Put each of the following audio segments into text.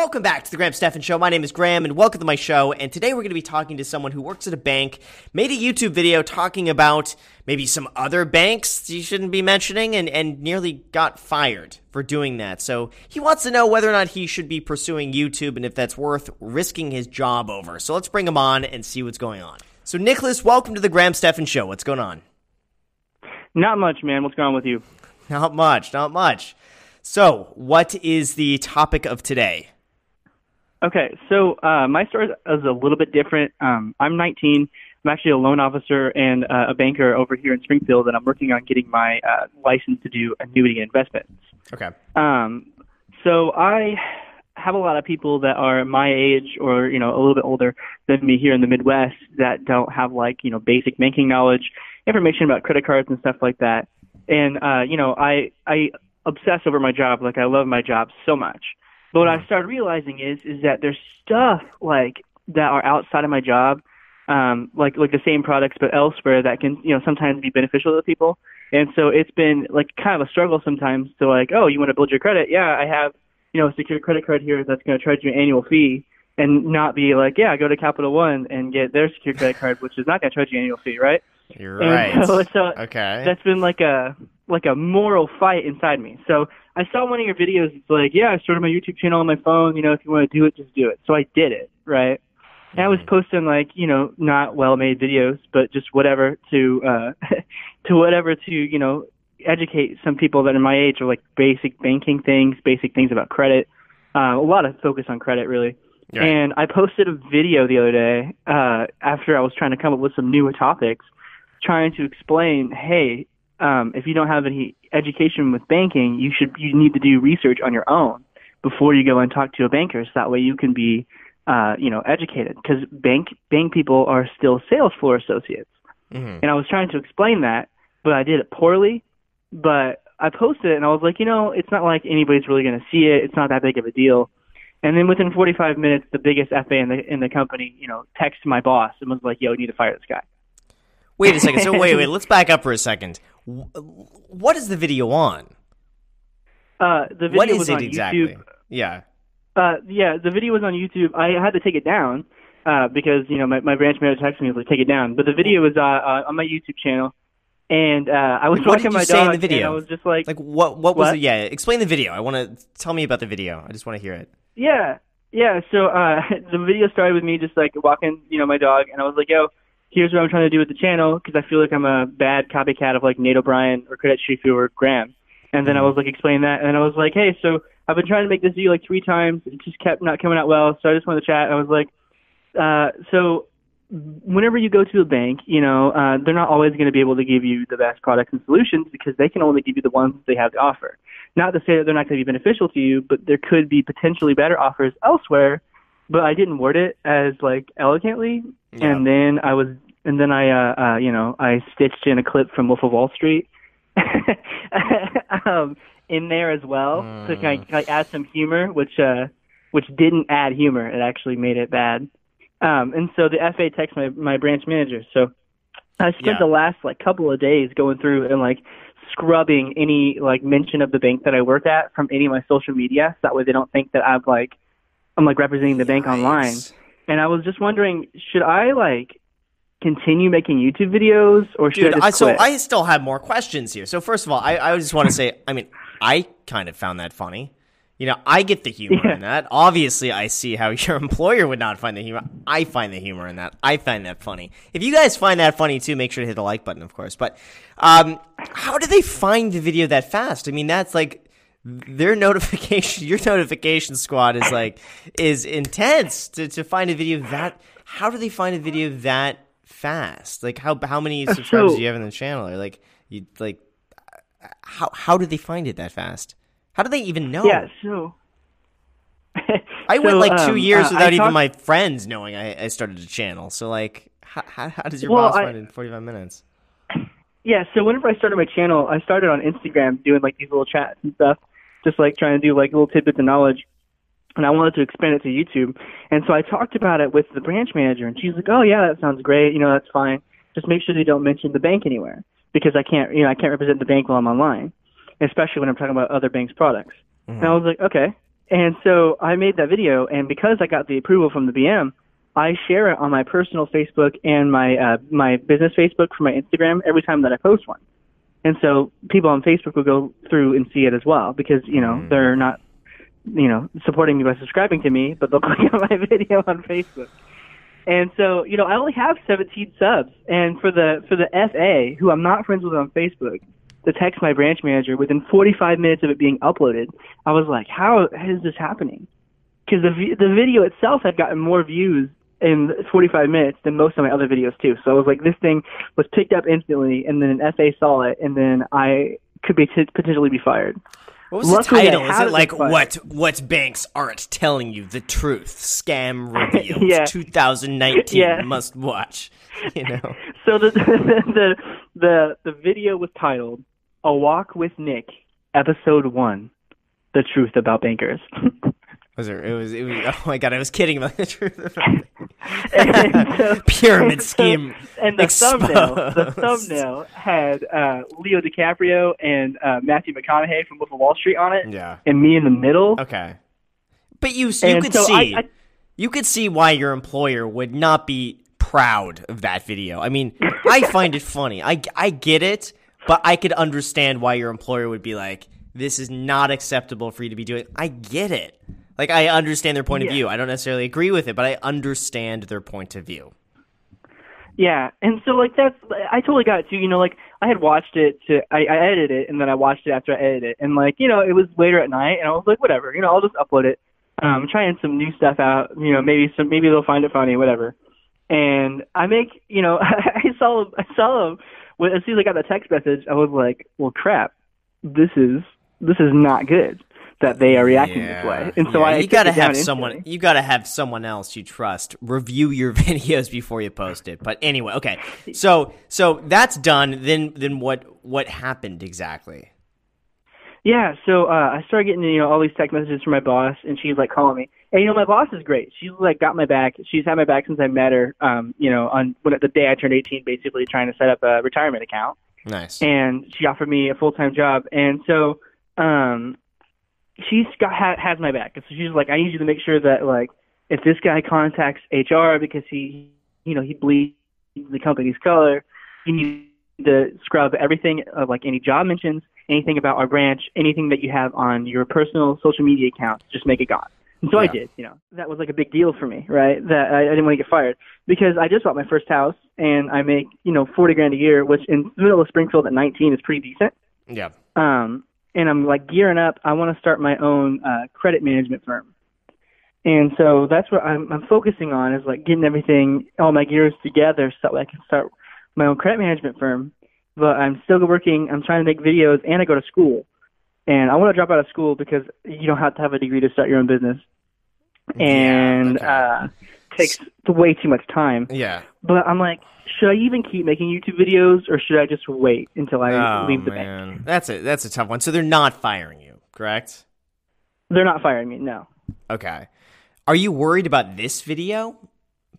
Welcome back to the Graham Stephan Show. My name is Graham, and welcome to my show. And today we're going to be talking to someone who works at a bank, made a YouTube video talking about maybe some other banks you shouldn't be mentioning, and, and nearly got fired for doing that. So he wants to know whether or not he should be pursuing YouTube and if that's worth risking his job over. So let's bring him on and see what's going on. So, Nicholas, welcome to the Graham Stephan Show. What's going on? Not much, man. What's going on with you? Not much, not much. So, what is the topic of today? Okay, so uh, my story is a little bit different. Um, I'm 19. I'm actually a loan officer and uh, a banker over here in Springfield, and I'm working on getting my uh, license to do annuity investments. Okay. Um, so I have a lot of people that are my age or you know a little bit older than me here in the Midwest that don't have like you know basic banking knowledge, information about credit cards and stuff like that. And uh, you know I I obsess over my job, like I love my job so much. But what I started realizing is is that there's stuff like that are outside of my job, um, like like the same products but elsewhere that can you know sometimes be beneficial to people. And so it's been like kind of a struggle sometimes to like, oh, you want to build your credit? Yeah, I have you know a secure credit card here that's going to charge you an annual fee, and not be like, yeah, go to Capital One and get their secure credit card, which is not going to charge you an annual fee, right? You're right. So, so okay. That's been like a like a moral fight inside me. So I saw one of your videos. It's like, yeah, I started my YouTube channel on my phone. You know, if you want to do it, just do it. So I did it, right? And I was posting like, you know, not well-made videos, but just whatever to uh to whatever to, you know, educate some people that are my age or like basic banking things, basic things about credit. Uh, a lot of focus on credit, really. Right. And I posted a video the other day uh, after I was trying to come up with some new topics, trying to explain, hey, um, if you don't have any education with banking, you should you need to do research on your own before you go and talk to a banker. So that way you can be, uh, you know, educated. Because bank bank people are still sales floor associates, Mhm. and I was trying to explain that, but I did it poorly. But I posted it, and I was like, you know, it's not like anybody's really going to see it. It's not that big of a deal. And then within 45 minutes, the biggest FA in the in the company, you know, texted my boss and was like, "Yo, you need to fire this guy." Wait a second. So wait, wait. Let's back up for a second. Wh- What is the video on? Uh, the video What is was it on exactly? YouTube. Yeah. Uh, yeah, the video was on YouTube. I had to take it down uh, because you know my, my branch manager texted me like, "Take it down." But the video was uh, uh, on my YouTube channel, and uh, I was What walking did you my say in the video? and I was just like, Like what? What was What? it? Yeah. Explain the video. I want to tell me about the video. I just want to hear it. Yeah, yeah. So uh, the video started with me just like walking, you know, my dog, and I was like, "Yo, here's what I'm trying to do with the channel," because I feel like I'm a bad copycat of like Nate O'Brien or Credit Shifu or Graham. And then I was like explaining that, and I was like, "Hey, so I've been trying to make this video like three times. It just kept not coming out well. So I just wanted to chat. I was like, uh, so whenever you go to a bank, you know, uh, they're not always going to be able to give you the best products and solutions because they can only give you the ones they have to offer. Not to say that they're not going to be beneficial to you, but there could be potentially better offers elsewhere. But I didn't word it as like elegantly, and then I was, and then I, uh, uh, you know, I stitched in a clip from Wolf of Wall Street um, in there as well to kind of like add some humor, which uh, which didn't add humor. It actually made it bad. Um, and so the FA texted my my branch manager. So I spent Yeah. the last like couple of days going through and like scrubbing any like mention of the bank that I work at from any of my social media, so that way they don't think that I'm like I'm like representing the bank online. And I was just wondering, should I like continue making YouTube videos or should Dude, I I, so? I still have more questions here. So first of all, I, I just want to say, I mean, I kind of found that funny. You know, I get the humor Yeah. in that. Obviously, I see how your employer would not find the humor. I find the humor in that. I find that funny. If you guys find that funny too, make sure to hit the like button, of course. But um, how do they find the video that fast? I mean, that's like their notification. Your notification squad is like is intense to to find a video that. How do they find a video that fast? Like how how many subscribers so- do you have in the channel? Or like you like how how do they find it that fast? How do they even know? yeah, so I went So, like two um, years uh, without even my friends knowing I, I started a channel. So like, how, how, how does your Well, boss I- find it in forty five minutes? Yeah, so whenever I started my channel, I started on Instagram doing like these little chats and stuff, just like trying to do like little tidbits of knowledge. And I wanted to expand it to YouTube. And so I talked about it with the branch manager, and she's like, "Oh yeah, that sounds great. You know, that's fine. Just make sure they don't mention the bank anywhere because I can't, you know, I can't represent the bank while I'm online, especially when I'm talking about other banks' products." And I was like, "Okay." And so I made that video, and because I got the approval from the BM, I share it on my personal Facebook and my uh, my business Facebook for my Instagram every time that I post one. And so people on Facebook will go through and see it as well because you know Mm. they're not you know supporting me by subscribing to me, but they'll click on my video on Facebook. And so you know I only have 17 subs, and for the for the FA who I'm not friends with on Facebook, to text my branch manager within 45 minutes of it being uploaded, I was like, how is this happening? Because the the video itself had gotten more views in 45 minutes than most of my other videos too. So I was like, this thing was picked up instantly, and then an FA saw it, and then I could be t- potentially be fired. What was Luckily, the title? Is it like what what banks aren't telling you the truth? Scam revealed. Yeah. 2019 Yeah. must watch. You know. So the the the the video was titled "A Walk with Nick," Episode One: The Truth About Bankers. Was there? It was. It was. Oh my god! I was kidding about the truth. So- Pyramid and so- scheme. and the thumbnail, the thumbnail had uh, Leo DiCaprio and uh, Matthew McConaughey from Wolf of Wall Street on it, Yeah. and me in the middle. Okay. But you you And could so see I- I- you could see why your employer would not be proud of that video. I mean, I find it funny. I I get it, but I could understand why your employer would be like, "This is not acceptable for you to be doing." I get it. Like I understand their point of view. I don't necessarily agree with it, but I understand their point of view. Yeah, and so like that's I totally got it too. You know, like I had watched it to I, I edited it, and then I watched it after I edited it, and like you know it was later at night, and I was like, whatever, you know, I'll just upload it. Um, trying some new stuff out. You know, maybe some maybe they'll find it funny, whatever. And I make you know I saw I saw him when as soon as I got the text message, I was like, well, crap, this is this is not good that they are reacting this way. And so Yeah, I you gotta have someone. You gotta have someone else you trust review your videos before you post it. But anyway, okay. So so that's done. Then then what what happened exactly? Yeah, so uh, I started getting you know all these text messages from my boss, and she's like calling me. And you know my boss is great. She's like got my back. She's had my back since I met her. Um, you know, on when the day I turned 18, basically trying to set up a retirement account, Nice. and she offered me a full time job. And so, um, she's got ha- has my back. And so she's like, I need you to make sure that like if this guy contacts HR because he, you know, he bleeds the company's color, you need to scrub everything of like any job mentions, anything about our branch, anything that you have on your personal social media accounts, just make it gone. And so I did, you know. That was like a big deal for me, right? That I, I didn't want to get fired because I just bought my first house and I make, you know, 40 grand a year, which in the middle of Springfield at 19 is pretty decent. Yeah. Um, and I'm like gearing up. I want to start my own uh, credit management firm. And so that's what I'm, I'm focusing on is like getting everything, all my gears together so that I can start my own credit management firm. But I'm still working. I'm trying to make videos and I go to school. And I want to drop out of school because you don't have to have a degree to start your own business. And okay. uh, takes way too much time. Yeah. But I'm like, should I even keep making YouTube videos or should I just wait until I Oh leave the bank? that's a that's a tough one. So they're not firing you, correct? They're not firing me. No. Okay. Are you worried about this video?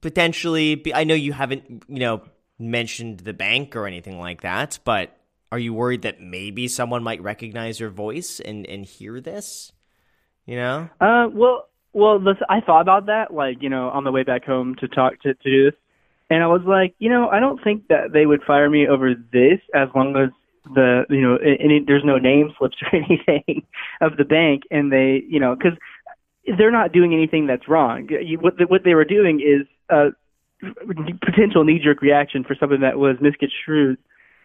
Potentially, be- I know you haven't, you know, mentioned the bank or anything like that, but are you worried that maybe someone might recognize your voice and and hear this? You know? Uh, well, well, this, I thought about that, like you know, on the way back home to talk to to do this, and I was like, you know, I don't think that they would fire me over this as long as the you know any, there's no name slips or anything of the bank, and they you know because they're not doing anything that's wrong. You, what what they were doing is a potential knee jerk reaction for something that was misconstrued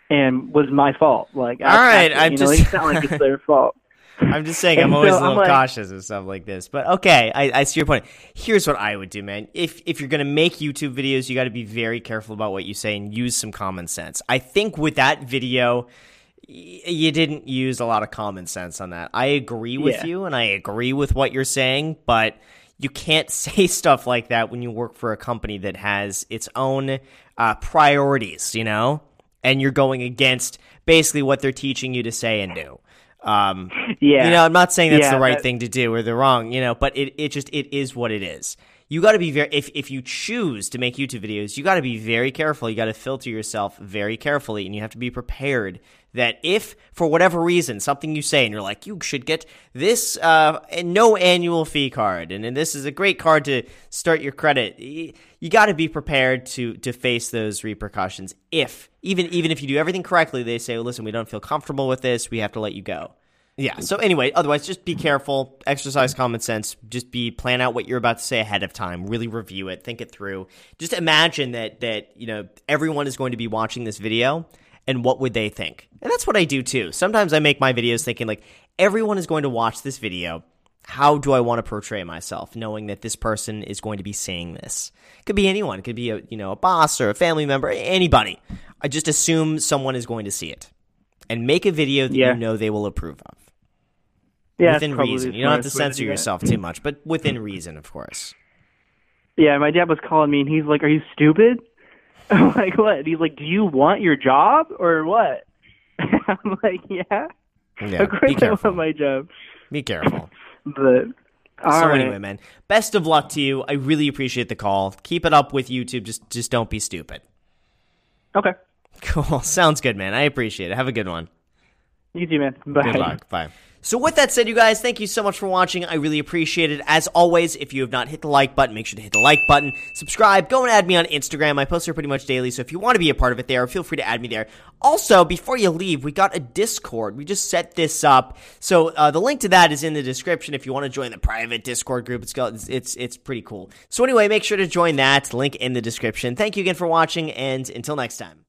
and was my fault. Like, All right, actually, I'm you know, just- it's not like it's their fault. I'm just saying, I'm always so a little like- cautious of stuff like this. But okay, I, I see your point. Here's what I would do, man. If if you're gonna make YouTube videos, you got to be very careful about what you say and use some common sense. I think with that video, y- you didn't use a lot of common sense on that. I agree with Yeah. you, and I agree with what you're saying, but you can't say stuff like that when you work for a company that has its own uh, priorities, you know, and you're going against basically what they're teaching you to say and do. Um, Yeah. you know, I'm not saying that's Yeah, the right that- thing to do or the wrong, you know, but it, it just it is what it is. You got to be very if if you choose to make YouTube videos, you got to be very careful. You got to filter yourself very carefully, and you have to be prepared that if for whatever reason something you say and you're like you should get this uh, no annual fee card and, and this is a great card to start your credit you, got to be prepared to to face those repercussions if even even if you do everything correctly they say well, listen we don't feel comfortable with this we have to let you go yeah. So anyway, otherwise, just be careful, exercise common sense, just be plan out what you're about to say ahead of time, really review it, think it through. Just imagine that that you know everyone is going to be watching this video, and what would they think? And that's what I do too. Sometimes I make my videos thinking like everyone is going to watch this video. How do I want to portray myself, knowing that this person is going to be saying this? It could be anyone. It could be a you know a boss or a family member, anybody. I just assume someone is going to see it, and make a video that Yeah. you know they will approve of Yeah, within reason. You don't have to censor that. yourself too much, but within reason, of course. Yeah, my dad was calling me and he's like, "Are you stupid?" I'm like, "What?" He's like, "Do you want your job or what?" I'm like, "Yeah, Yeah, of course be I careful. want my job." Be careful. But all so right. anyway, man, best of luck to you. I really appreciate the call. Keep it up with YouTube. Just just don't be stupid. okay, Cool. Sounds good, man. I appreciate it. Have a good one. You too, man. Bye. Good luck. Bye. So with that said, you guys, thank you so much for watching. I really appreciate it. As always, if you have not hit the like button, make sure to hit the like button. Subscribe. Go and add me on Instagram. I post there pretty much daily. So if you want to be a part of it there, feel free to add me there. Also, before you leave, we got a Discord. We just set this up. So uh, the link to that is in the description. If you want to join the private Discord group, it's got, it's, it's it's pretty cool. So anyway, make sure to join that. Link in the description. Thank you again for watching, and until next time.